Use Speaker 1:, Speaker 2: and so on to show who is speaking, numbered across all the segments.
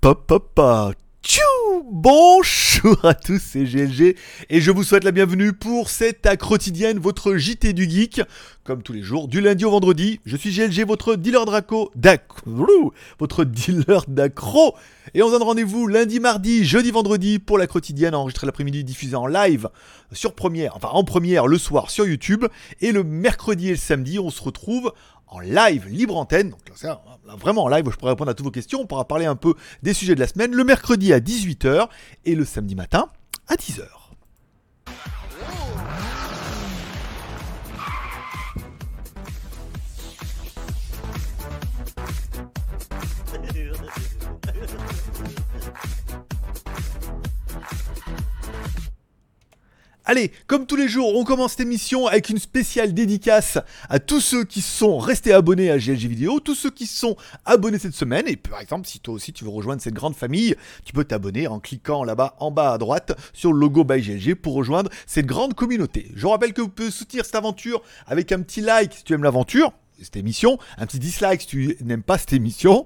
Speaker 1: Pop. Tchou Bonjour à tous, c'est GLG et je vous souhaite la bienvenue pour cette quotidienne, votre JT du Geek, comme tous les jours, du lundi au vendredi. Je suis GLG, votre dealer d'accro, votre dealer d'accro. Et on se donne rendez-vous lundi, mardi, jeudi, vendredi pour la quotidienne enregistrée l'après-midi, diffusée en live sur première, enfin en première le soir sur YouTube. Et le mercredi et le samedi, on se retrouve en live, libre antenne. Donc là, vraiment en live, je pourrais répondre à toutes vos questions. On pourra parler un peu des sujets de la semaine le mercredi à 18h et le samedi matin à 10h. Allez, comme tous les jours, on commence cette émission avec une spéciale dédicace à tous ceux qui sont restés abonnés à GLG Vidéo, tous ceux qui sont abonnés cette semaine. Et par exemple, si toi aussi tu veux rejoindre cette grande famille, tu peux t'abonner en cliquant là-bas en bas à droite sur le logo by GLG pour rejoindre cette grande communauté. Je rappelle que vous pouvez soutenir cette aventure avec un petit like si tu aimes l'aventure cette émission, un petit dislike si tu n'aimes pas cette émission,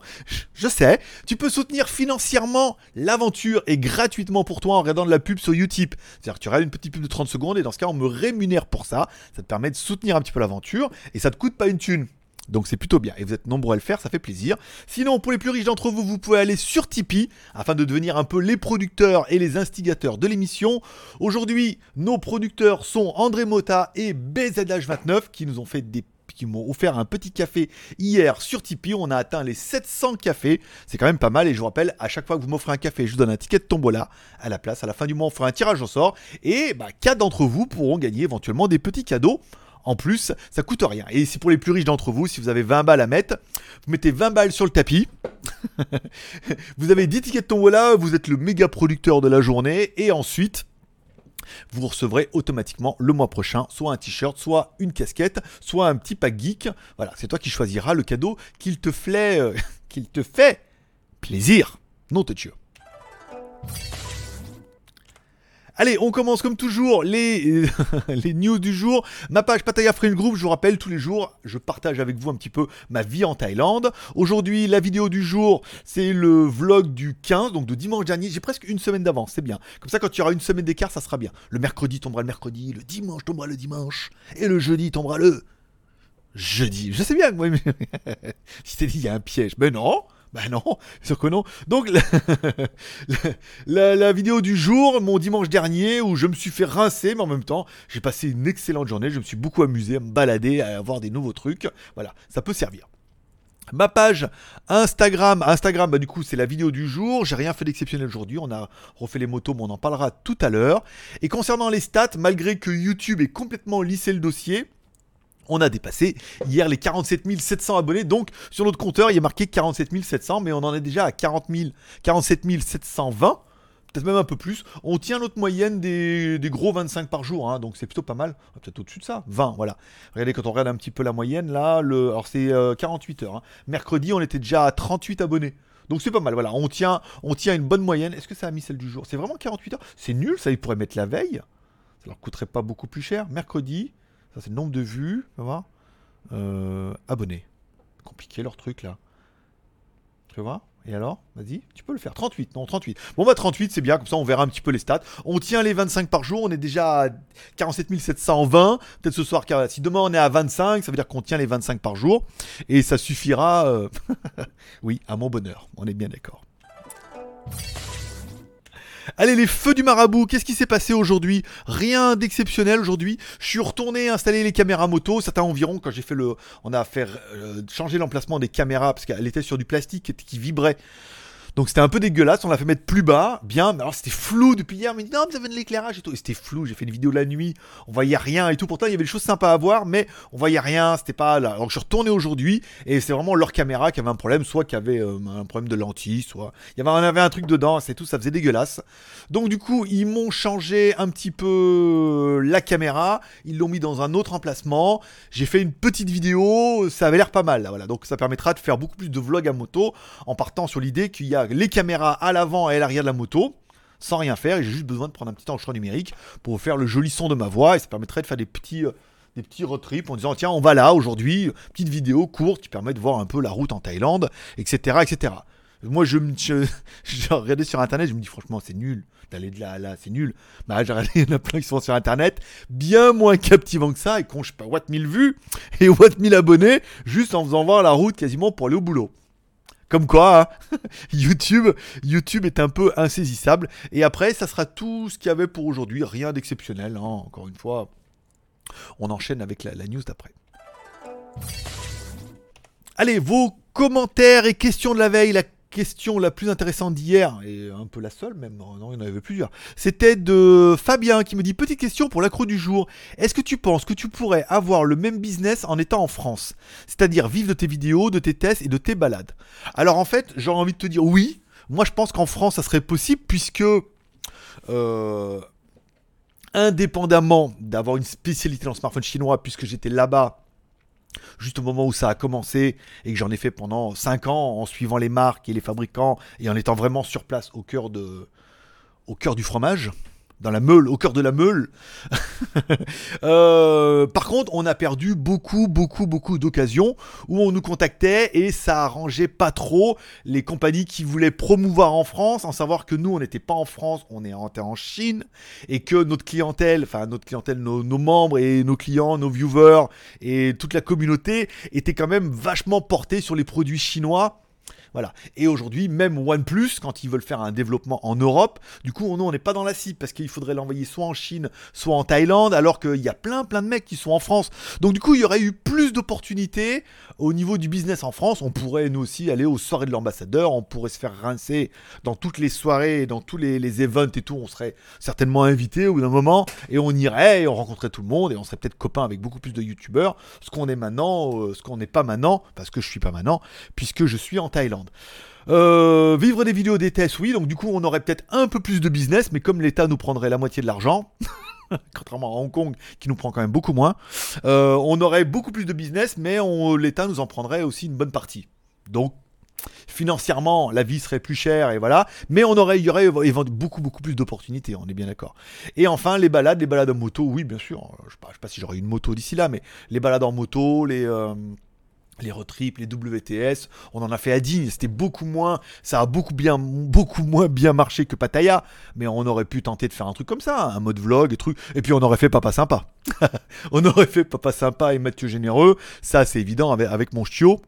Speaker 1: je sais. Tu peux soutenir financièrement l'aventure et gratuitement pour toi en regardant de la pub sur Utip. C'est-à-dire que tu regardes une petite pub de 30 secondes et dans ce cas on me rémunère pour ça. Ça te permet de soutenir un petit peu l'aventure et ça te coûte pas une thune. Donc c'est plutôt bien. Et vous êtes nombreux à le faire, ça fait plaisir. Sinon, pour les plus riches d'entre vous, vous pouvez aller sur Tipeee afin de devenir un peu les producteurs et les instigateurs de l'émission. Aujourd'hui, nos producteurs sont André Mota et BZH29 qui nous ont fait des qui m'ont offert un petit café hier sur Tipeee. On a atteint les 700 cafés. C'est quand même pas mal. Et je vous rappelle, à chaque fois que vous m'offrez un café, je vous donne un ticket de tombola à la place. À la fin du mois, on fera un tirage au sort. Et bah, 4 d'entre vous pourront gagner éventuellement des petits cadeaux. En plus, ça coûte rien. Et c'est pour les plus riches d'entre vous, si vous avez 20 balles à mettre, vous mettez 20 balles sur le tapis. vous avez 10 tickets de tombola, vous êtes le méga producteur de la journée. Et ensuite, vous recevrez automatiquement le mois prochain soit un t-shirt, soit une casquette, soit un petit pack geek. Voilà, c'est toi qui choisiras le cadeau qu'il te fait, euh, plaisir. Non, Dieu. Allez, on commence comme toujours les, les news du jour. Ma page Pattaya Friend Group, je vous rappelle, tous les jours, je partage avec vous un petit peu ma vie en Thaïlande. Aujourd'hui, la vidéo du jour, c'est le vlog du 15, donc de dimanche dernier. J'ai presque une semaine d'avance, c'est bien. Comme ça, quand il y aura une semaine d'écart, ça sera bien. Le mercredi tombera le mercredi, le dimanche tombera le dimanche, et le jeudi tombera le jeudi. Je sais bien, moi, mais... il y a un piège. Mais non bah non, sûr que non. Donc la, vidéo du jour, mon dimanche dernier, où je me suis fait rincer, mais en même temps, j'ai passé une excellente journée. Je me suis beaucoup amusé à me balader, à avoir des nouveaux trucs. Voilà, ça peut servir. Ma page Instagram, Instagram, bah du coup c'est la vidéo du jour. J'ai rien fait d'exceptionnel aujourd'hui. On a refait les motos, mais on en parlera tout à l'heure. Et concernant les stats, malgré que YouTube ait complètement lissé le dossier, on a dépassé hier les 47 700 abonnés. Donc sur notre compteur, il y a marqué 47 700, mais on en est déjà à 40 47 720 peut-être même un peu plus. On tient notre moyenne des, gros 25 par jour, hein, donc c'est plutôt pas mal. Peut-être au-dessus de ça, 20, voilà. Regardez, quand on regarde un petit peu la moyenne, là, le, alors c'est 48 euh, heures. Hein. Mercredi, on était déjà à 38 abonnés. Donc c'est pas mal, voilà. On tient, on tient une bonne moyenne. Est-ce que ça a mis celle du jour? C'est vraiment 48 heures? C'est nul, ça, ils pourraient mettre la veille. Ça leur coûterait pas beaucoup plus cher. Mercredi, c'est le nombre de vues. Tu voir euh, Abonnés. Compliqué leur truc là. Tu vois? Et alors? Vas-y, tu peux le faire. 38, non, 38. Bon, bah 38, c'est bien, comme ça on verra un petit peu les stats. On tient les 25 par jour, on est déjà à 47 720. Peut-être ce soir, si demain on est à 25, ça veut dire qu'on tient les 25 par jour. Et ça suffira, euh, oui, à mon bonheur. On est bien d'accord. Allez, les feux du marabout, qu'est-ce qui s'est passé aujourd'hui? Rien d'exceptionnel aujourd'hui. Je suis retourné installer les caméras moto. Certains environ, quand j'ai fait le. On a fait euh, changer l'emplacement des caméras parce qu'elle était sur du plastique qui vibrait. Donc c'était un peu dégueulasse, on l'a fait mettre plus bas, bien, mais alors c'était flou depuis hier, mais non, vous avez de l'éclairage et tout. C'était flou, j'ai fait une vidéo la nuit, on voyait rien et tout. Pourtant, il y avait des choses sympas à voir, mais on voyait rien, c'était pas là. Alors je suis retourné aujourd'hui, et c'est vraiment leur caméra qui avait un problème, soit qui avait euh, un problème de lentille, soit il y avait, on avait un truc dedans, c'est tout, ça faisait dégueulasse. Donc du coup, ils m'ont changé un petit peu la caméra, ils l'ont mis dans un autre emplacement. J'ai fait une petite vidéo, ça avait l'air pas mal, là, voilà. Donc ça permettra de faire beaucoup plus de vlogs à moto en partant sur l'idée qu'il y a les caméras à l'avant et à l'arrière de la moto sans rien faire j'ai juste besoin de prendre un petit enregistrement numérique pour faire le joli son de ma voix et ça permettrait de faire des petits euh, des petits trips en disant tiens on va là aujourd'hui petite vidéo courte qui permet de voir un peu la route en Thaïlande etc etc Moi, je me. Regardé sur internet, je me dis franchement, c'est nul d'aller de là à là, c'est nul. Bah, j'ai regardé, il y en a plein qui sont sur internet, bien moins captivants que ça, et qu'on, je sais pas, what 1000 vues et what 1000 abonnés, juste en faisant voir la route quasiment pour aller au boulot. Comme quoi, hein, YouTube, YouTube est un peu insaisissable. Et après, ça sera tout ce qu'il y avait pour aujourd'hui. Rien d'exceptionnel, hein, encore une fois. On enchaîne avec la, news d'après. Allez, vos commentaires et questions de la veille. Question la plus intéressante d'hier, et un peu la seule même, non, il y en avait plusieurs, c'était de Fabien qui me dit Petite question pour l'accro du jour. Est-ce que tu penses que tu pourrais avoir le même business en étant en France? C'est-à-dire vivre de tes vidéos, de tes tests et de tes balades Alors en fait, j'aurais envie de te dire oui. Moi je pense qu'en France ça serait possible puisque. Euh, indépendamment d'avoir une spécialité dans le smartphone chinois, puisque j'étais là-bas juste au moment où ça a commencé et que j'en ai fait pendant 5 ans en suivant les marques et les fabricants et en étant vraiment sur place au cœur de au cœur du fromage dans la meule, au cœur de la meule. Euh, par contre, on a perdu beaucoup, beaucoup, beaucoup d'occasions où on nous contactait et ça arrangeait pas trop les compagnies qui voulaient promouvoir en France, en savoir que nous, on n'était pas en France, on est en Chine et que notre clientèle, enfin notre clientèle, nos, nos, membres et nos clients, nos viewers et toute la communauté étaient quand même vachement portés sur les produits chinois voilà. Et aujourd'hui, même OnePlus, quand ils veulent faire un développement en Europe, du coup, nous, on n'est pas dans la cible parce qu'il faudrait l'envoyer soit en Chine, soit en Thaïlande, alors qu'il y a plein, plein de mecs qui sont en France. Donc, du coup, il y aurait eu plus d'opportunités au niveau du business en France. On pourrait, nous aussi, aller aux soirées de l'ambassadeur. On pourrait se faire rincer dans toutes les soirées, dans tous les, events et tout. On serait certainement invité au bout d'un moment et on irait et on rencontrait tout le monde et on serait peut-être copains avec beaucoup plus de youtubeurs. Ce qu'on est maintenant, euh, ce qu'on n'est pas maintenant, parce que je suis pas maintenant, puisque je suis en Thaïlande. Euh, vivre des vidéos des tests, oui, donc du coup on aurait peut-être un peu plus de business, mais comme l'État nous prendrait la moitié de l'argent, contrairement à Hong Kong qui nous prend quand même beaucoup moins, euh, on aurait beaucoup plus de business, mais l'État nous en prendrait aussi une bonne partie. Donc financièrement la vie serait plus chère et voilà mais on aurait il y aurait beaucoup beaucoup plus d'opportunités on est bien d'accord et enfin les balades les balades en moto oui bien sûr je sais pas, sais pas si j'aurai une moto d'ici là mais les balades en moto les euh, les retripes, les WTS, on en a fait à Digne, c'était beaucoup moins, ça a beaucoup moins bien marché que Pattaya, mais on aurait pu tenter de faire un truc comme ça, un mode vlog et truc, et puis on aurait fait Papa Sympa. on aurait fait Papa Sympa et Mathieu Généreux, ça c'est évident avec, mon ch'tio.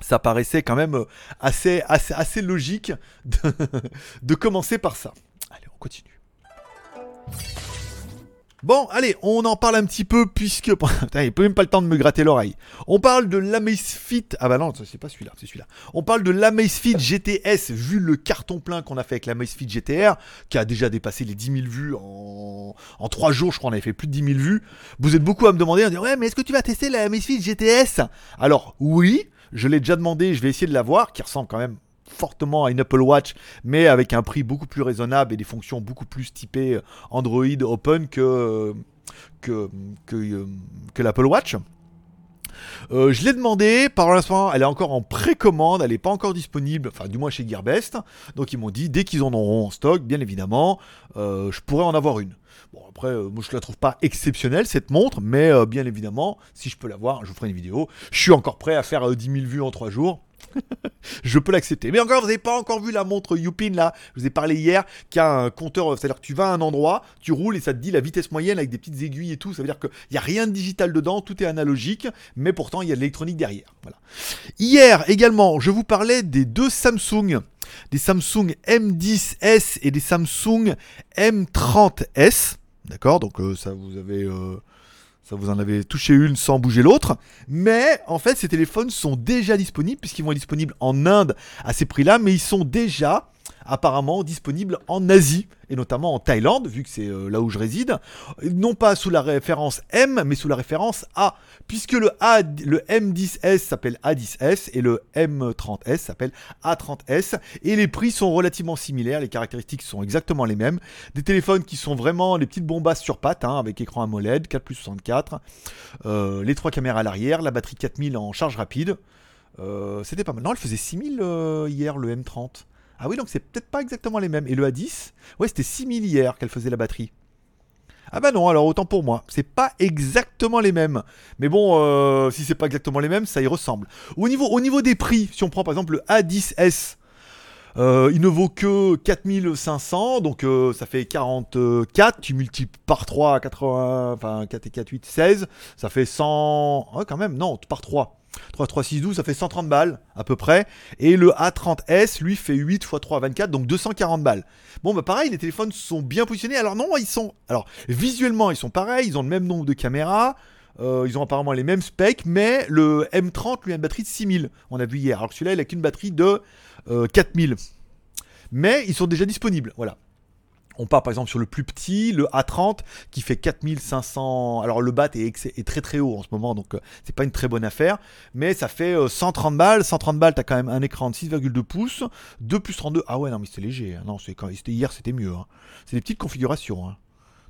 Speaker 1: Ça paraissait quand même assez, assez, logique de commencer par ça. Allez, on continue. Bon, allez, on en parle un petit peu puisque. Putain, il peut même pas le temps de me gratter l'oreille. On parle de l'Amazfit. Ah bah non, c'est pas celui-là, c'est celui-là. On parle de l'Amazfit GTS, vu le carton plein qu'on a fait avec l'Amazfit GTR, qui a déjà dépassé les 10 000 vues en... en 3 jours, je crois, on avait fait plus de 10 000 vues. Vous êtes beaucoup à me demander, à ouais, mais est-ce que tu vas tester l'Amazfit GTS Alors, oui, je l'ai déjà demandé, je vais essayer de la voir, qui ressemble quand même fortement à une Apple Watch, mais avec un prix beaucoup plus raisonnable et des fonctions beaucoup plus typées Android Open que, que, que, que l'Apple Watch. Euh, je l'ai demandé, par l'instant, elle est encore en précommande, elle n'est pas encore disponible, enfin du moins chez Gearbest. Donc ils m'ont dit, dès qu'ils en auront en stock, bien évidemment, euh, je pourrais en avoir une. Bon après, euh, moi je la trouve pas exceptionnelle cette montre, mais bien évidemment, si je peux l'avoir, je vous ferai une vidéo. Je suis encore prêt à faire 10 000 vues en 3 jours. je peux l'accepter. Mais encore, vous n'avez pas encore vu la montre Youpin là. Je vous ai parlé hier qui a un compteur. C'est-à-dire que tu vas à un endroit, tu roules et ça te dit la vitesse moyenne avec des petites aiguilles et tout. Ça veut dire qu'il n'y a rien de digital dedans, tout est analogique, mais pourtant il y a de l'électronique derrière. Voilà. Hier également, je vous parlais des deux Samsung. Des Samsung M10S et des Samsung M30S. D'accord? Donc euh, ça vous avez. Euh, vous en avez touché une sans bouger l'autre. Mais en fait, ces téléphones sont déjà disponibles, puisqu'ils vont être disponibles en Inde à ces prix-là, mais ils sont déjà apparemment disponible en Asie et notamment en Thaïlande, vu que c'est euh, là où je réside, non pas sous la référence M, mais sous la référence A, puisque le, A, le M10S s'appelle A10S et le M30S s'appelle A30S, et les prix sont relativement similaires, les caractéristiques sont exactement les mêmes, des téléphones qui sont vraiment les petites bombasses sur pattes, hein, avec écran AMOLED, 4 plus 64, euh, les trois caméras à l'arrière, la batterie 4000 en charge rapide, euh, c'était pas mal. Non, elle faisait 6000 hier, le M30. Ah oui, donc c'est peut-être pas exactement les mêmes. Et le A10, ouais, c'était 6000 hier qu'elle faisait la batterie. Ah bah non, alors autant pour moi. C'est pas exactement les mêmes. Mais bon, euh, si c'est pas exactement les mêmes, ça y ressemble. Au niveau, au niveau des prix, si on prend par exemple le A10S, Euh, il ne vaut que 4500, donc euh, ça fait 44. Tu multiplies par 3, 80, enfin 4 et 4, 8, 16. Ça fait 100. Ouais, quand même, non, par 3. 3, 3, 6, 12, ça fait 130 balles à peu près. Et le A30S, lui, fait 8 x 3, 24, donc 240 balles. Bon, bah pareil, les téléphones sont bien positionnés. Alors non, ils sont... Alors, visuellement, ils sont pareils, ils ont le même nombre de caméras. Euh, ils ont apparemment les mêmes specs, mais le M30 lui a une batterie de 6000, on a vu hier. Alors que celui-là, il a qu'une batterie de 4000. Mais ils sont déjà disponibles, voilà. On part par exemple sur le plus petit, le A30, qui fait 4500. Alors le BAT est, très très haut en ce moment, donc euh, c'est pas une très bonne affaire. Mais ça fait 130 euh, balles. 130 balles, t'as quand même un écran de 6,2 pouces. 2 plus 32. Ah ouais, non, mais c'est léger. Hein. Non, c'est quand hier, c'était mieux. Hein. C'est des petites configurations. Hein.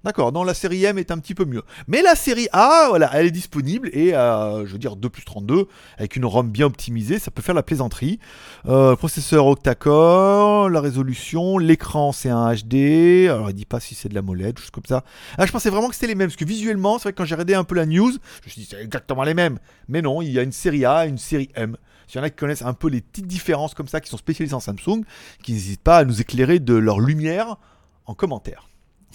Speaker 1: D'accord, non, la série M est un petit peu mieux. Mais la série A, voilà, elle est disponible et, euh, je veux dire, 2 plus 32, avec une ROM bien optimisée, ça peut faire la plaisanterie. Euh, processeur octa-core, la résolution, l'écran c'est un HD, alors il dit pas si c'est de la molette, juste comme ça. Ah, je pensais vraiment que c'était les mêmes, parce que visuellement, c'est vrai que quand j'ai regardé un peu la news, je me suis dit c'est exactement les mêmes. Mais non, il y a une série A et une série M. S'il y en a qui connaissent un peu les petites différences comme ça, qui sont spécialisés en Samsung, qui n'hésitent pas à nous éclairer de leur lumière en commentaire.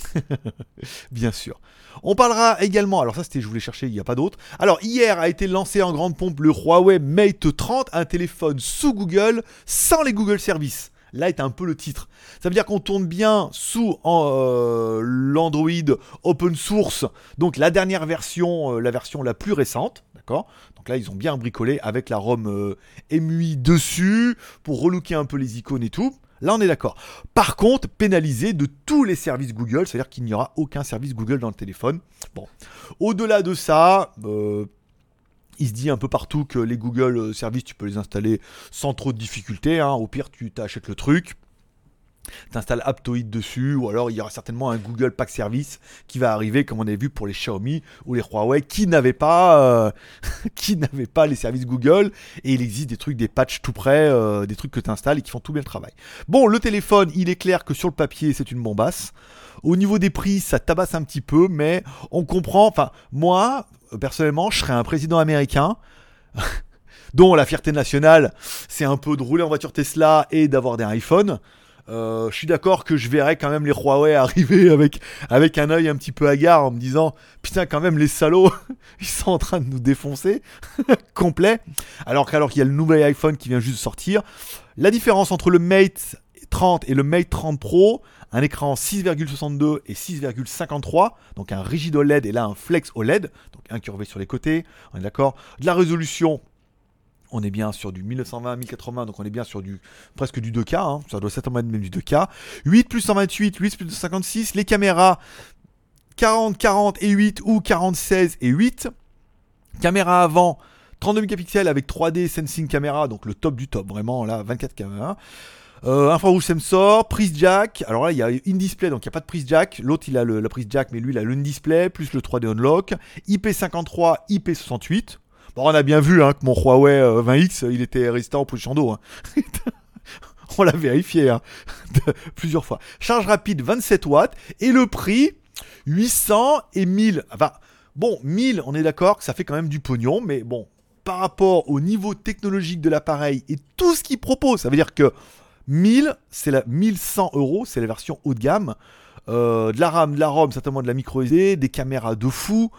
Speaker 1: Bien sûr. On parlera également, alors ça c'était, je voulais chercher, il n'y a pas d'autre. Alors hier a été lancé en grande pompe le Huawei Mate 30, un téléphone sous Google, sans les Google Services. Là est un peu le titre. Ça veut dire qu'on tourne bien sous euh, l'Android open source, donc la dernière version, euh, la version la plus récente, d'accord? Donc là ils ont bien bricolé avec la ROM euh, MUI dessus pour relooker un peu les icônes et tout. Là, on est d'accord. Par contre, pénalisé de tous les services Google, c'est-à-dire qu'il n'y aura aucun service Google dans le téléphone. Bon. Au-delà de ça, euh, il se dit un peu partout que les Google services, tu peux les installer sans trop de difficultés. Hein. Au pire, tu t'achètes le truc t'installes Aptoid dessus, ou alors il y aura certainement un Google Pack Service qui va arriver, comme on a vu pour les Xiaomi ou les Huawei, qui n'avaient pas, euh, pas les services Google, et il existe des trucs, des patchs tout près, euh, des trucs que tu installes et qui font tout bien le travail. Bon, le téléphone, il est clair que sur le papier, c'est une bombasse. Au niveau des prix, ça tabasse un petit peu, mais on comprend. Enfin, moi, personnellement, je serais un président américain. dont la fierté nationale, c'est un peu de rouler en voiture Tesla et d'avoir des iPhones. Euh, je suis d'accord que je verrais quand même les Huawei arriver avec, avec un œil un petit peu hagard en me disant Putain, quand même, les salauds, ils sont en train de nous défoncer complet. Alors qu'alors qu'il y a le nouvel iPhone qui vient juste de sortir. La différence entre le Mate 30 et le Mate 30 Pro, un écran 6,62 et 6,53, donc un rigide OLED et là un flex OLED, donc incurvé sur les côtés, on est d'accord. De la résolution on est bien sur du 1920, 1080, donc on est bien sur du presque du 2K, hein. ça doit être même du 2K. 8 plus 128, 8 plus 56, les caméras 40, 40 et 8 ou 40, 16 et 8. Caméra avant 32 mégapixels avec 3D sensing caméra, donc le top du top, vraiment là, 24 caméras. Euh, infrarouge sensor, prise jack. Alors là, il y a in-display, donc il n'y a pas de prise jack. L'autre, il a la prise jack, mais lui, il a le in-display, plus le 3D unlock. IP53, IP68 on a bien vu hein, que mon Huawei 20X, euh, il était résistant au position d'eau. Hein. on l'a vérifié hein, plusieurs fois. Charge rapide 27 watts et le prix 800 et 1000. Enfin, bon, 1000, on est d'accord que ça fait quand même du pognon, mais bon, par rapport au niveau technologique de l'appareil et tout ce qu'il propose, ça veut dire que 1000, c'est la 1100 euros, c'est la version haut de gamme. Euh, de la RAM, de la ROM, certainement de la micro SD, des caméras de fou.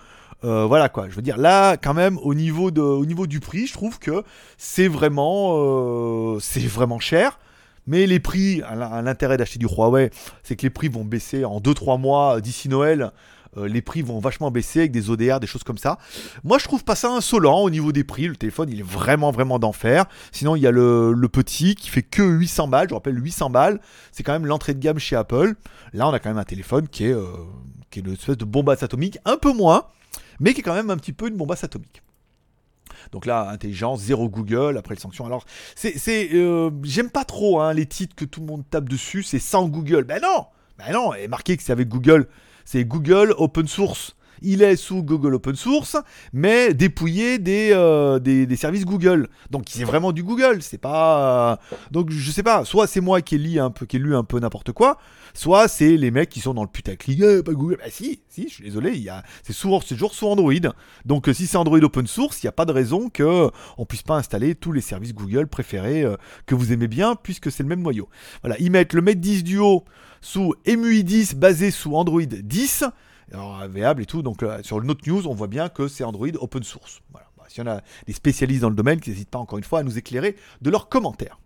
Speaker 1: Euh, voilà quoi, je veux dire, là, quand même, au niveau, de, au niveau du prix, je trouve que c'est vraiment, euh, c'est vraiment cher. Mais les prix, l'intérêt d'acheter du Huawei, c'est que les prix vont baisser en 2-3 mois d'ici Noël. Euh, les prix vont vachement baisser avec des ODR, des choses comme ça. Moi, je trouve pas ça insolent au niveau des prix. Le téléphone, il est vraiment, vraiment d'enfer. Sinon, il y a le, petit qui fait que 800 balles. Je rappelle, 800 balles, c'est quand même l'entrée de gamme chez Apple. Là, on a quand même un téléphone qui est, qui est une espèce de bombasse atomique, un peu moins mais qui est quand même un petit peu une bombasse atomique. Donc là, intelligence, zéro Google, après les sanctions. Alors, c'est, euh, j'aime pas trop hein, les titres que tout le monde tape dessus, c'est sans Google. Ben non, ben non, et marqué que c'est avec Google, c'est Google Open Source. Il est sous Google Open Source, mais dépouillé des, euh, des, services Google. Donc c'est vraiment du Google. C'est pas. Donc je sais pas. Soit c'est moi qui ai lu un peu, qui un peu n'importe quoi. Soit c'est les mecs qui sont dans le putaclic. Eh. Bah si, si. Je suis désolé. C'est souvent, toujours sous Android. Donc euh, si c'est Android Open Source, il n'y a pas de raison que on puisse pas installer tous les services Google préférés euh, que vous aimez bien, puisque c'est le même noyau. Voilà. Ils mettent le Mate 10 Duo sous EMUI 10 basé sous Android 10 alors, et tout. Donc euh, sur le Note News, on voit bien que c'est Android open source. S'il y en a des spécialistes dans le domaine qui n'hésitent pas encore une fois à nous éclairer de leurs commentaires.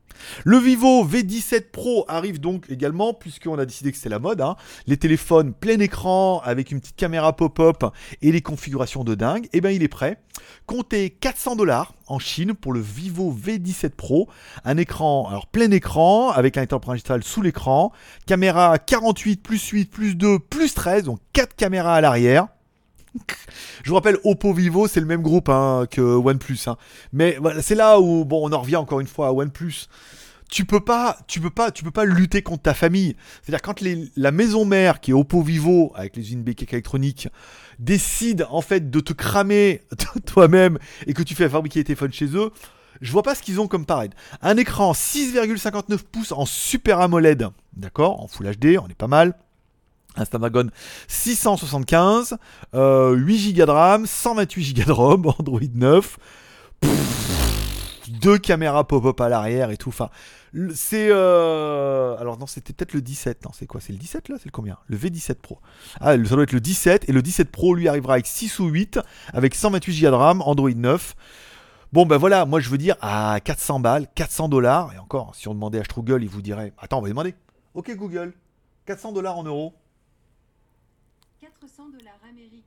Speaker 1: Le Vivo V17 Pro arrive donc également, puisqu'on a décidé que c'était la mode. Hein. Les téléphones plein écran avec une petite caméra pop-up et les configurations de dingue. Eh bien il est prêt. Comptez 400 dollars en Chine pour le Vivo V17 Pro. Un écran, alors plein écran avec un principal sous l'écran. Caméra 48 plus 8 plus 2 plus 13, donc 4 caméras à l'arrière. Je vous rappelle, Oppo Vivo, c'est le même groupe hein, que OnePlus. Hein. Mais c'est là où, bon, on en revient encore une fois à OnePlus. Tu peux pas, tu peux pas, tu peux pas lutter contre ta famille. C'est-à-dire quand la maison mère qui est Oppo Vivo avec les usines BK électroniques décide en fait de te cramer toi-même et que tu fais fabriquer les téléphones chez eux, je vois pas ce qu'ils ont comme parade. Un écran 6,59 pouces en Super AMOLED, d'accord, en Full HD, on est pas mal un Snapdragon 675, 8 Go de RAM, 128 Go de ROM, Android 9, deux caméras pop-up à l'arrière et tout. Enfin, c'est euh, alors non, c'était peut-être le 17. Non, c'est quoi? C'est le 17 là? C'est le combien? Le V17 Pro. Ah, ça doit être le 17 et le 17 Pro lui arrivera avec 6 ou 8 avec 128 Go de RAM, Android 9. Bon ben voilà, moi je veux dire à 400 balles, 400 dollars et encore, si on demandait à Struggle, il vous dirait "Attends, on va demander." OK Google, 400 dollars en euros.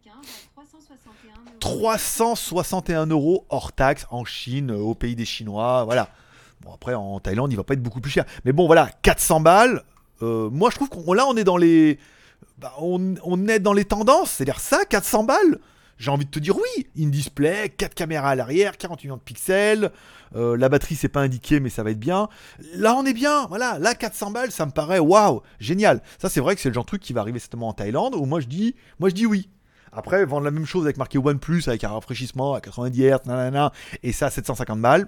Speaker 1: 400 dollars américains, 361 euros. hors taxe en Chine, euh, au pays des Chinois, voilà. Bon, après, en Thaïlande, il va pas être beaucoup plus cher. Mais bon, voilà, 400 balles. Euh, moi, je trouve qu'on là, on est dans les. Bah, on, on, est dans les tendances. C'est-à-dire ça, 400 balles j'ai envie de te dire oui. In-display, 4 caméras à l'arrière, 48 millions de pixels. Euh, la batterie, c'est pas indiqué, mais ça va être bien. Là, on est bien. Voilà, là, 400 balles, ça me paraît waouh, génial. Ça, c'est vrai que c'est le genre de truc qui va arriver certainement en Thaïlande, où moi, je dis, moi, je dis oui. Après, vendre la même chose avec marqué OnePlus, avec un rafraîchissement à 90 Hz, nanana, et ça à 750 balles.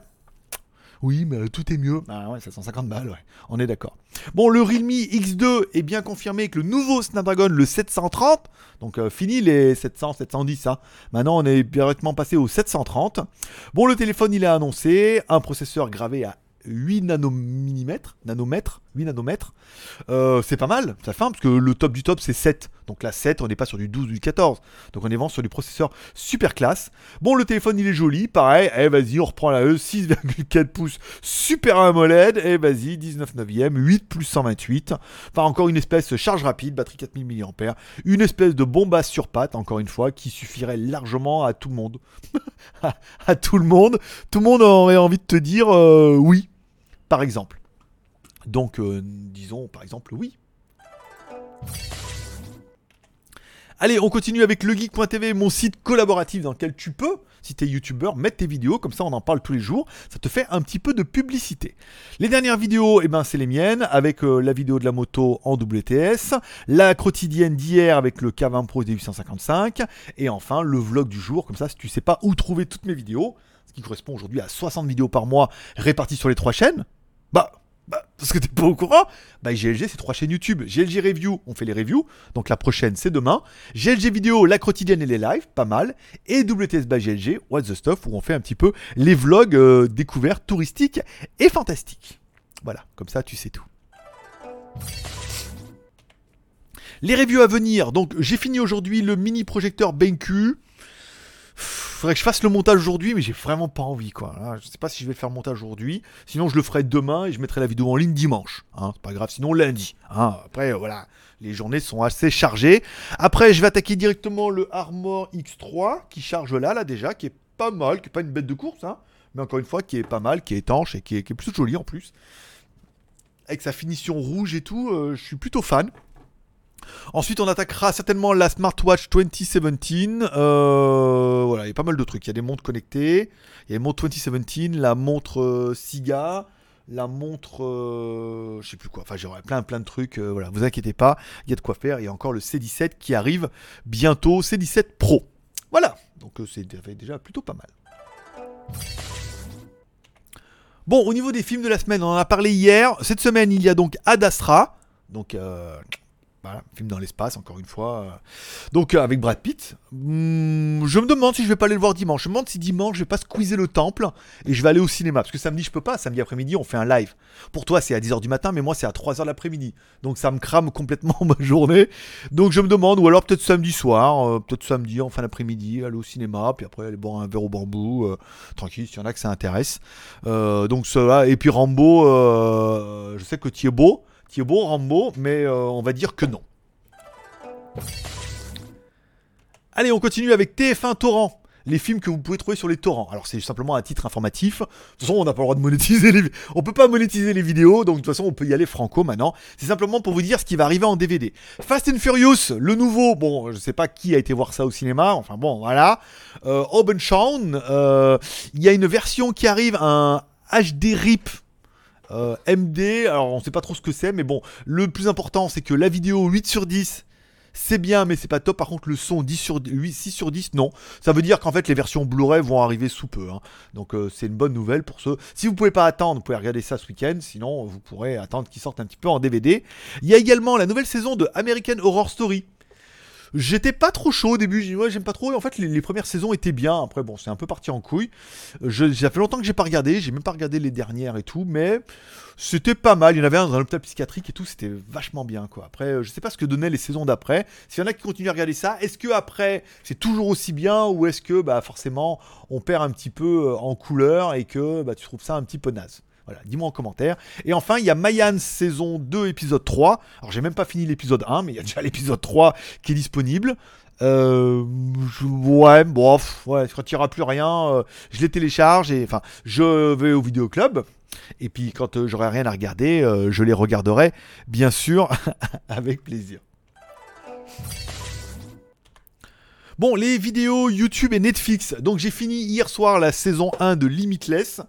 Speaker 1: Oui, mais tout est mieux. Ah ouais, 750 balles, ouais. On est d'accord. Bon, le Realme X2 est bien confirmé avec le nouveau Snapdragon, le 730. Donc, euh, fini les 700, 710, hein. Maintenant, on est directement passé au 730. Bon, le téléphone, il est annoncé. Un processeur gravé à 8 nanomètres, nanomètres, 8 nanomètres. Euh, c'est pas mal, ça fait parce que le top du top c'est 7. Donc là 7, on n'est pas sur du 12 ou du 14. Donc on est vraiment sur du processeur super classe. Bon, le téléphone il est joli, pareil. Eh vas-y, on reprend la E, 6,4 pouces, super AMOLED. Et eh, vas-y, 19 neuvième, 8 plus 128. Enfin encore une espèce charge rapide, batterie 4000 mAh. Une espèce de bombasse sur patte, encore une fois, qui suffirait largement à tout le monde. à, tout le monde. Tout le monde aurait envie de te dire euh, oui par exemple. Donc, euh, disons par exemple oui. Allez, on continue avec legeek.tv, mon site collaboratif dans lequel tu peux, si tu es youtubeur, mettre tes vidéos, comme ça on en parle tous les jours, ça te fait un petit peu de publicité. Les dernières vidéos, eh ben, c'est les miennes, avec euh, la vidéo de la moto en WTS, la quotidienne d'hier avec le K20 Pro D855, et enfin le vlog du jour, comme ça si tu sais pas où trouver toutes mes vidéos, ce qui correspond aujourd'hui à 60 vidéos par mois réparties sur les trois chaînes, bah, bah, parce que t'es pas au courant, bah GLG c'est trois chaînes YouTube. GLG Review, on fait les reviews, donc la prochaine c'est demain. GLG Vidéo, la quotidienne et les lives, pas mal. Et WTS by GLG, What's the Stuff, où on fait un petit peu les vlogs euh, découvertes touristiques et fantastiques. Voilà, comme ça tu sais tout. Les reviews à venir, donc j'ai fini aujourd'hui le mini projecteur BenQ faudrait que je fasse le montage aujourd'hui, mais j'ai vraiment pas envie, quoi. je sais pas si je vais faire le montage aujourd'hui. Sinon, je le ferai demain et je mettrai la vidéo en ligne dimanche. Hein. c'est pas grave, sinon lundi. Hein. Après, euh, voilà, les journées sont assez chargées. Après, je vais attaquer directement le Armor X3 qui charge là, là déjà, qui est pas mal, qui est pas une bête de course, hein, mais encore une fois, qui est pas mal, qui est étanche et qui est, plutôt joli en plus. Avec sa finition rouge et tout, euh, je suis plutôt fan. Ensuite, on attaquera certainement la Smartwatch 2017. Euh, voilà, il y a pas mal de trucs. Il y a des montres connectées. Il y a les montres 2017, la montre euh, SIGA, la montre, euh, je sais plus quoi. Enfin, j'aurai plein plein de trucs. euh, voilà, vous inquiétez pas, il y a de quoi faire. Il y a encore le C17 qui arrive bientôt, C17 Pro. Voilà, donc c'est déjà plutôt pas mal. Bon, au niveau des films de la semaine, on en a parlé hier. Cette semaine, il y a donc Ad Astra. Donc, voilà, film dans l'espace, encore une fois. euh. Donc, euh, avec Brad Pitt. Hmm, je me demande si je vais pas aller le voir dimanche. Je me demande si dimanche, je vais pas squeezer le temple et je vais aller au cinéma. Parce que samedi, je peux pas. Samedi après-midi, on fait un live. Pour toi, c'est à 10h du matin, mais moi, c'est à 3h l'après-midi. Donc, ça me crame complètement ma journée. Donc, je me demande, ou alors peut-être samedi soir, euh, peut-être samedi en fin d'après-midi, aller au cinéma, puis après aller boire un verre au bambou. tranquille, s'il y en a que ça intéresse. Donc, cela. Et puis, Rambo, je sais que tu es beau. Tu es beau, Rambo, mais euh, on va dire que non. Allez, on continue avec TF1 Torrent. Les films que vous pouvez trouver sur les torrents. Alors c'est simplement un titre informatif. De toute façon, on n'a pas le droit de monétiser les. On peut pas monétiser les vidéos, donc de toute façon, on peut y aller franco maintenant. C'est simplement pour vous dire ce qui va arriver en DVD. Fast and Furious, le nouveau. Bon, je sais pas qui a été voir ça au cinéma. Enfin bon, voilà. Euh, Obenschauern, euh, il y a une version qui arrive, un HD RIP. Euh, MD, alors on sait pas trop ce que c'est, mais bon, le plus important c'est que la vidéo 8 sur 10 c'est bien, mais c'est pas top. Par contre, le son 10 sur 8, 6 sur 10, non. Ça veut dire qu'en fait, les versions Blu-ray vont arriver sous peu. hein. Donc, euh, c'est une bonne nouvelle pour ceux. Si vous pouvez pas attendre, vous pouvez regarder ça ce week-end. Sinon, vous pourrez attendre qu'ils sortent un petit peu en DVD. Il y a également la nouvelle saison de American Horror Story. J'étais pas trop chaud au début, j'ai dit ouais j'aime pas trop. En fait les, premières saisons étaient bien, après bon c'est un peu parti en couille. Ça fait longtemps que j'ai pas regardé, j'ai même pas regardé les dernières et tout, mais c'était pas mal, il y en avait un dans un hôpital psychiatrique et tout, c'était vachement bien quoi. Après euh, je sais pas ce que donnaient les saisons d'après, s'il y en a qui continuent à regarder ça, est-ce que après c'est toujours aussi bien ou est-ce que bah forcément on perd un petit peu euh, en couleur et que bah, tu trouves ça un petit peu naze? Voilà, dis-moi en commentaire. Et enfin, il y a Mayans saison 2, épisode 3. Alors, j'ai même pas fini l'épisode 1, mais il y a déjà l'épisode 3 qui est disponible. Euh, ouais, bon, ouais, quand il n'y aura plus rien, euh, je les télécharge et enfin, je vais au vidéoclub. Et puis, quand euh, j'aurai rien à regarder, je les regarderai, bien sûr, avec plaisir. Bon, les vidéos YouTube et Netflix. Donc, j'ai fini hier soir la saison 1 de Limitless.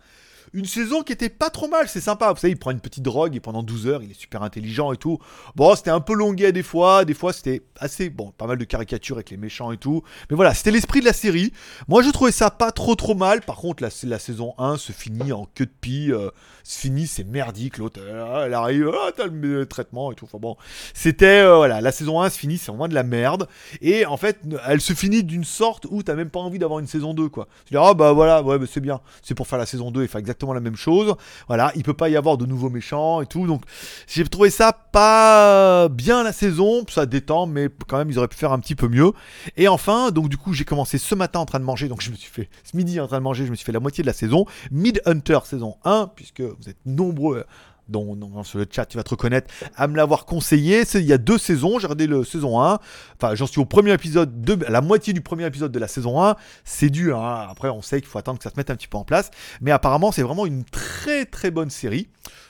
Speaker 1: Une saison qui était pas trop mal, c'est sympa. Vous savez, il prend une petite drogue et pendant 12 heures, il est super intelligent et tout. Bon, c'était un peu longuet des fois, des fois c'était assez, bon, pas mal de caricatures avec les méchants et tout. Mais voilà, c'était l'esprit de la série. Moi, je trouvais ça pas trop trop mal. Par contre, la, la saison 1 se finit en queue de pie. euh, se finit, c'est merdique. L'autre, euh, elle arrive, ah, t'as le traitement et tout. Enfin bon, c'était, euh, voilà, la saison 1 se finit, c'est vraiment de la merde. Et en fait, elle se finit d'une sorte où t'as même pas envie d'avoir une saison 2, quoi. Tu dis, ah bah voilà, ouais, bah, c'est bien. C'est pour faire la saison 2 et faire exactement la même chose. Voilà, il peut pas y avoir de nouveaux méchants et tout. Donc, j'ai trouvé ça pas bien la saison. Ça détend, mais quand même, ils auraient pu faire un petit peu mieux. Et enfin, donc du coup, j'ai commencé ce matin en train de manger. Donc, je me suis fait, ce midi en train de manger, je me suis fait la moitié de la saison. Mid Hunter saison 1, puisque vous êtes nombreux dont, sur le chat tu vas te reconnaître, à me l'avoir conseillé. C'est- Il y a deux saisons, j'ai regardé le saison 1. Enfin, j'en suis au premier épisode, la moitié du premier épisode de la saison 1. C'est dur, hein. après on sait qu'il faut attendre que ça se mette un petit peu en place. Mais apparemment, c'est vraiment une très très bonne série.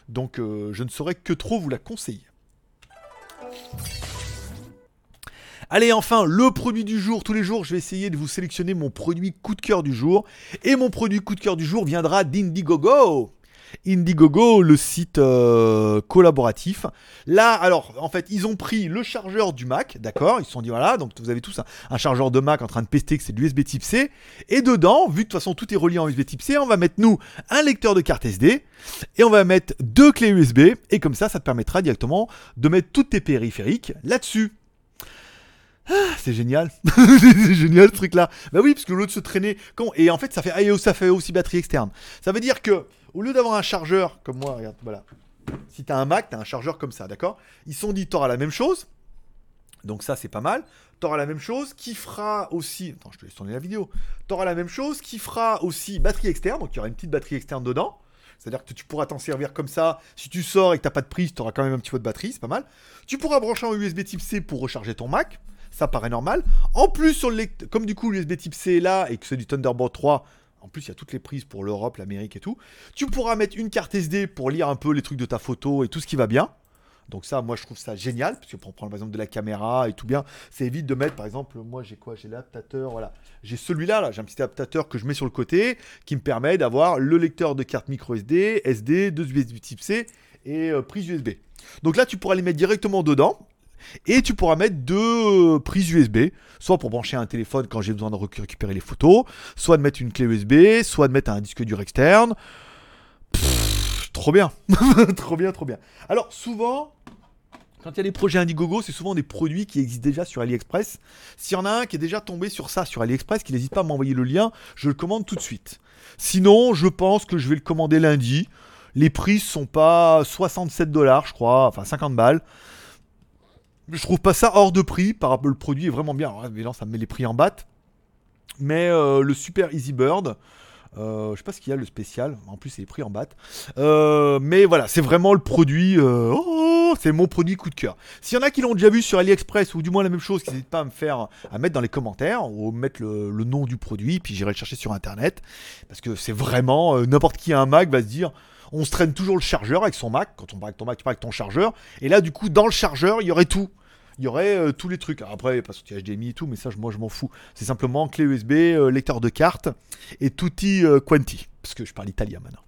Speaker 1: Donc euh, je ne saurais que trop vous la conseiller. Allez, enfin, le produit du jour. Tous les jours, je vais essayer de vous sélectionner mon produit coup de cœur du jour. Et mon produit coup de cœur du jour viendra d'Indiegogo. Indiegogo, le site euh, collaboratif. Là, alors, en fait, ils ont pris le chargeur du Mac, d'accord Ils se sont dit, voilà, donc vous avez tous un, un chargeur de Mac en train de pester que c'est de l'USB type C. Et dedans, vu que de toute façon tout est relié en USB type C, on va mettre, nous, un lecteur de carte SD. Et on va mettre deux clés USB. Et comme ça, ça te permettra directement de mettre toutes tes périphériques là-dessus. Ah, c'est génial, c'est génial ce truc-là. Bah oui, parce que l'autre se traînait. Et en fait, ça fait, ça fait aussi batterie externe. Ça veut dire que au lieu d'avoir un chargeur comme moi, regarde, voilà. Si t'as un Mac, t'as un chargeur comme ça, d'accord? Ils sont dit, t'auras la même chose. Donc ça, c'est pas mal. T'auras la même chose qui fera aussi. Attends, je te laisse tourner la vidéo. T'auras la même chose qui fera aussi batterie externe. Donc il y aura une petite batterie externe dedans. C'est-à-dire que tu pourras t'en servir comme ça. Si tu sors et que t'as pas de prise, tu auras quand même un petit peu de batterie, c'est pas mal. Tu pourras brancher en USB type C pour recharger ton Mac. Ça paraît normal. En plus, sur le comme du coup l'USB type C est là et que c'est du Thunderbolt 3, en plus il y a toutes les prises pour l'Europe, l'Amérique et tout. Tu pourras mettre une carte SD pour lire un peu les trucs de ta photo et tout ce qui va bien. Donc ça, moi, je trouve ça génial, parce que pour prendre par exemple de la caméra et tout bien, ça évite de mettre, par exemple, moi, j'ai quoi? J'ai l'adaptateur, voilà. J'ai celui-là, là, j'ai un petit adaptateur que je mets sur le côté, qui me permet d'avoir le lecteur de carte micro SD, SD, deux USB type C et euh, prise USB. Donc là, tu pourras les mettre directement dedans. Et tu pourras mettre deux euh, prises USB, soit pour brancher un téléphone quand j'ai besoin de récupérer les photos, soit de mettre une clé USB, soit de mettre un disque dur externe. trop bien, trop bien, trop bien. Alors souvent, quand il y a des projets Indiegogo, c'est souvent des produits qui existent déjà sur AliExpress. S'il y en a un qui est déjà tombé sur ça sur AliExpress, qui n'hésite pas à m'envoyer le lien, je le commande tout de suite. Sinon, je pense que je vais le commander lundi. Les prix sont pas 67 dollars, je crois, enfin 50 balles. Je trouve pas ça hors de prix par rapport le produit est vraiment bien. Alors, ça me met les prix en batte. Mais euh, le Super Easy Bird, euh, je sais pas ce qu'il y a le spécial. En plus, c'est les prix en batte. Euh, mais voilà, c'est vraiment le produit. Oh, c'est mon produit coup de cœur. S'il y en a qui l'ont déjà vu sur AliExpress ou du moins la même chose, n'hésitez pas à me faire, à mettre dans les commentaires ou mettre le, nom du produit, puis j'irai le chercher sur internet parce que c'est vraiment n'importe qui a un Mac va se dire on se traîne toujours le chargeur avec son Mac. Quand on parle avec ton Mac, tu parles avec ton chargeur. Et là, du coup, dans le chargeur, il y aurait tout. Il y aurait euh, tous les trucs. Après, pas sorti HDMI et tout, mais ça, moi, je m'en fous. C'est simplement clé USB, euh, lecteur de carte et tutti euh, quanti. Parce que je parle italien maintenant.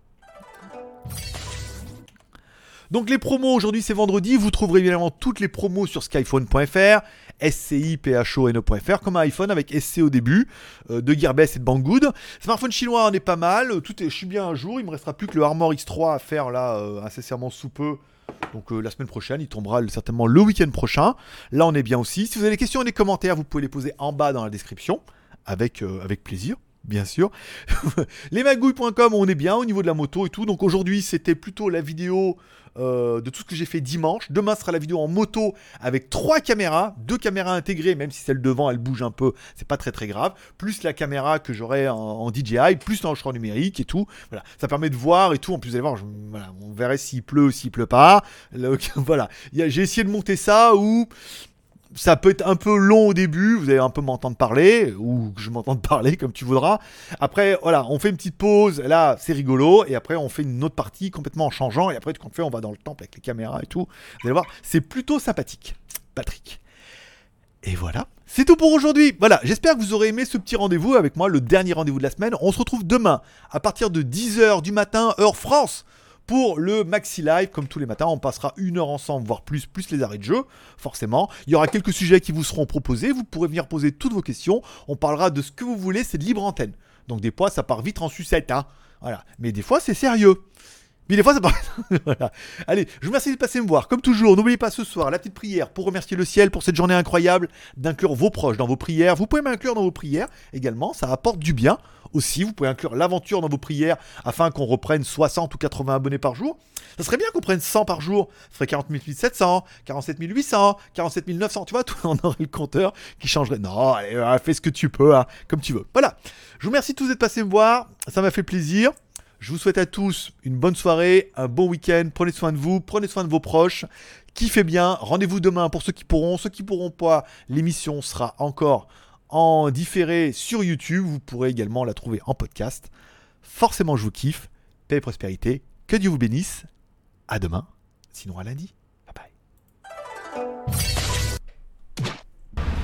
Speaker 1: Donc les promos aujourd'hui c'est vendredi, vous trouverez évidemment toutes les promos sur skyphone.fr, sciphone.fr comme un iPhone avec SC au début, euh, de Gearbest et de Banggood. Smartphone chinois on est pas mal, tout est, je suis bien un jour, il me restera plus que le Armor X3 à faire là euh, incessamment sous peu. Donc euh, la semaine prochaine, il tombera certainement le week-end prochain. Là on est bien aussi. Si vous avez des questions ou des commentaires, vous pouvez les poser en bas dans la description avec, avec plaisir bien sûr. Lesmagouilles.com, on est bien au niveau de la moto et tout. Donc aujourd'hui, c'était plutôt la vidéo euh, de tout ce que j'ai fait dimanche. Demain sera la vidéo en moto avec trois caméras, deux caméras intégrées, même si celle devant elle bouge un peu, c'est pas très très grave. Plus la caméra que j'aurai en, DJI, plus l'enregistrement numérique et tout. Voilà, ça permet de voir et tout. En plus, vous allez voir, on verrait s'il pleut ou s'il pleut pas. voilà, j'ai essayé de monter ça ou ça peut être un peu long au début, vous allez un peu m'entendre parler, ou que je m'entende parler comme tu voudras. Après, voilà, on fait une petite pause, là c'est rigolo, et après on fait une autre partie complètement en changeant, et après qu'on fait, on va dans le temple avec les caméras et tout. Vous allez voir, c'est plutôt sympathique. Patrick. Et voilà, c'est tout pour aujourd'hui. Voilà, j'espère que vous aurez aimé ce petit rendez-vous avec moi, le dernier rendez-vous de la semaine. On se retrouve demain à partir de 10h du matin, heure France pour le Maxi Live. Comme tous les matins, on passera une heure ensemble, voire plus, plus les arrêts de jeu, forcément. Il y aura quelques sujets qui vous seront proposés. Vous pourrez venir poser toutes vos questions. On parlera de ce que vous voulez, c'est de libre antenne. Donc des fois, ça part vite en sucette, hein. Voilà. Mais des fois, c'est sérieux. Mais des fois, ça voilà. Allez, je vous remercie de passer me voir. Comme toujours, n'oubliez pas ce soir la petite prière pour remercier le ciel pour cette journée incroyable, d'inclure vos proches dans vos prières. Vous pouvez m'inclure dans vos prières également, ça apporte du bien aussi. Vous pouvez inclure l'aventure dans vos prières afin qu'on reprenne 60 ou 80 abonnés par jour. Ça serait bien qu'on prenne 100 par jour. Ça ferait 40 700, 47 800, 47 900. Tu vois, tout, on aurait le compteur qui changerait. Non, allez, fais ce que tu peux, hein, comme tu veux. Voilà. Je vous remercie tous d'être passés me voir. Ça m'a fait plaisir. Je vous souhaite à tous une bonne soirée, un bon week-end. Prenez soin de vous, prenez soin de vos proches. Kiffez bien. Rendez-vous demain pour ceux qui pourront. Ceux qui pourront pas, l'émission sera encore en différé sur YouTube. Vous pourrez également la trouver en podcast. Forcément, je vous kiffe. Paix et prospérité. Que Dieu vous bénisse. À demain. Sinon à lundi.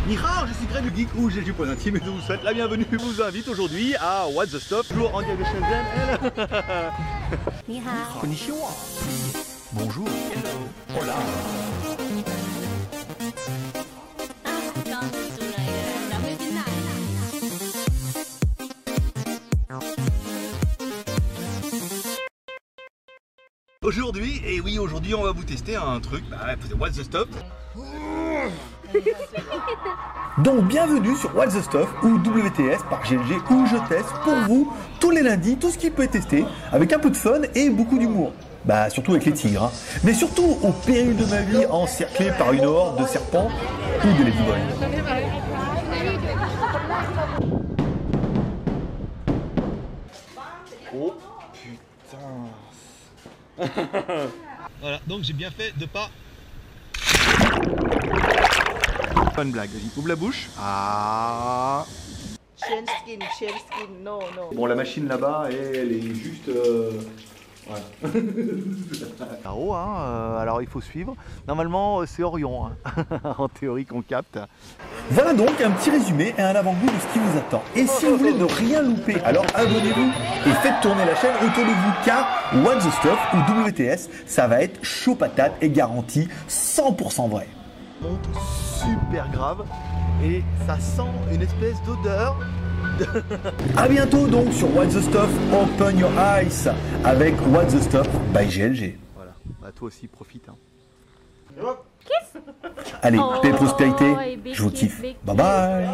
Speaker 1: Nihao, je suis Greg du Geek ou j'ai du point intime et je vous souhaite la bienvenue. Je vous invite aujourd'hui à What the Stop, toujours en direct de Shenzhen. Nihao. Konnichiwa. Bonjour. Hello. Hola. Aujourd'hui, et oui, aujourd'hui, on va vous tester un truc. Bah, What's the Stop Donc, bienvenue sur What's the Stuff ou WTS par GLG où je teste pour vous tous les lundis tout ce qui peut être testé avec un peu de fun et beaucoup d'humour. Bah, surtout avec les tigres. Hein. Mais surtout au péril de ma vie encerclé par une horde de serpents ou de ladyboys. Oh voilà, donc j'ai bien fait de pas. Bonne blague, vas-y, ouvre la bouche. Ah.
Speaker 2: Skin, skin, non, non.
Speaker 1: Bon, la machine là-bas, elle est juste. Euh,
Speaker 3: Là-haut, hein, euh, alors il faut suivre. Normalement, euh, c'est Orion, hein, en théorie qu'on capte.
Speaker 1: Voilà donc un petit résumé et un avant-goût de ce qui vous attend. Et si vous voulez ne rien louper, alors abonnez-vous et faites tourner la chaîne autour de vous car What the Stuff ou WTS, ça va être chaud patate et garanti 100% vrai.
Speaker 3: Monte super grave et ça sent une espèce d'odeur.
Speaker 1: A bientôt donc sur What the Stuff Open Your Eyes avec What the Stuff by GLG.
Speaker 3: Voilà, bah, toi aussi profite. Hein.
Speaker 1: Allez,
Speaker 4: Oh,
Speaker 1: paix et prospérité, je vous kiffe.
Speaker 4: big
Speaker 1: Bye bye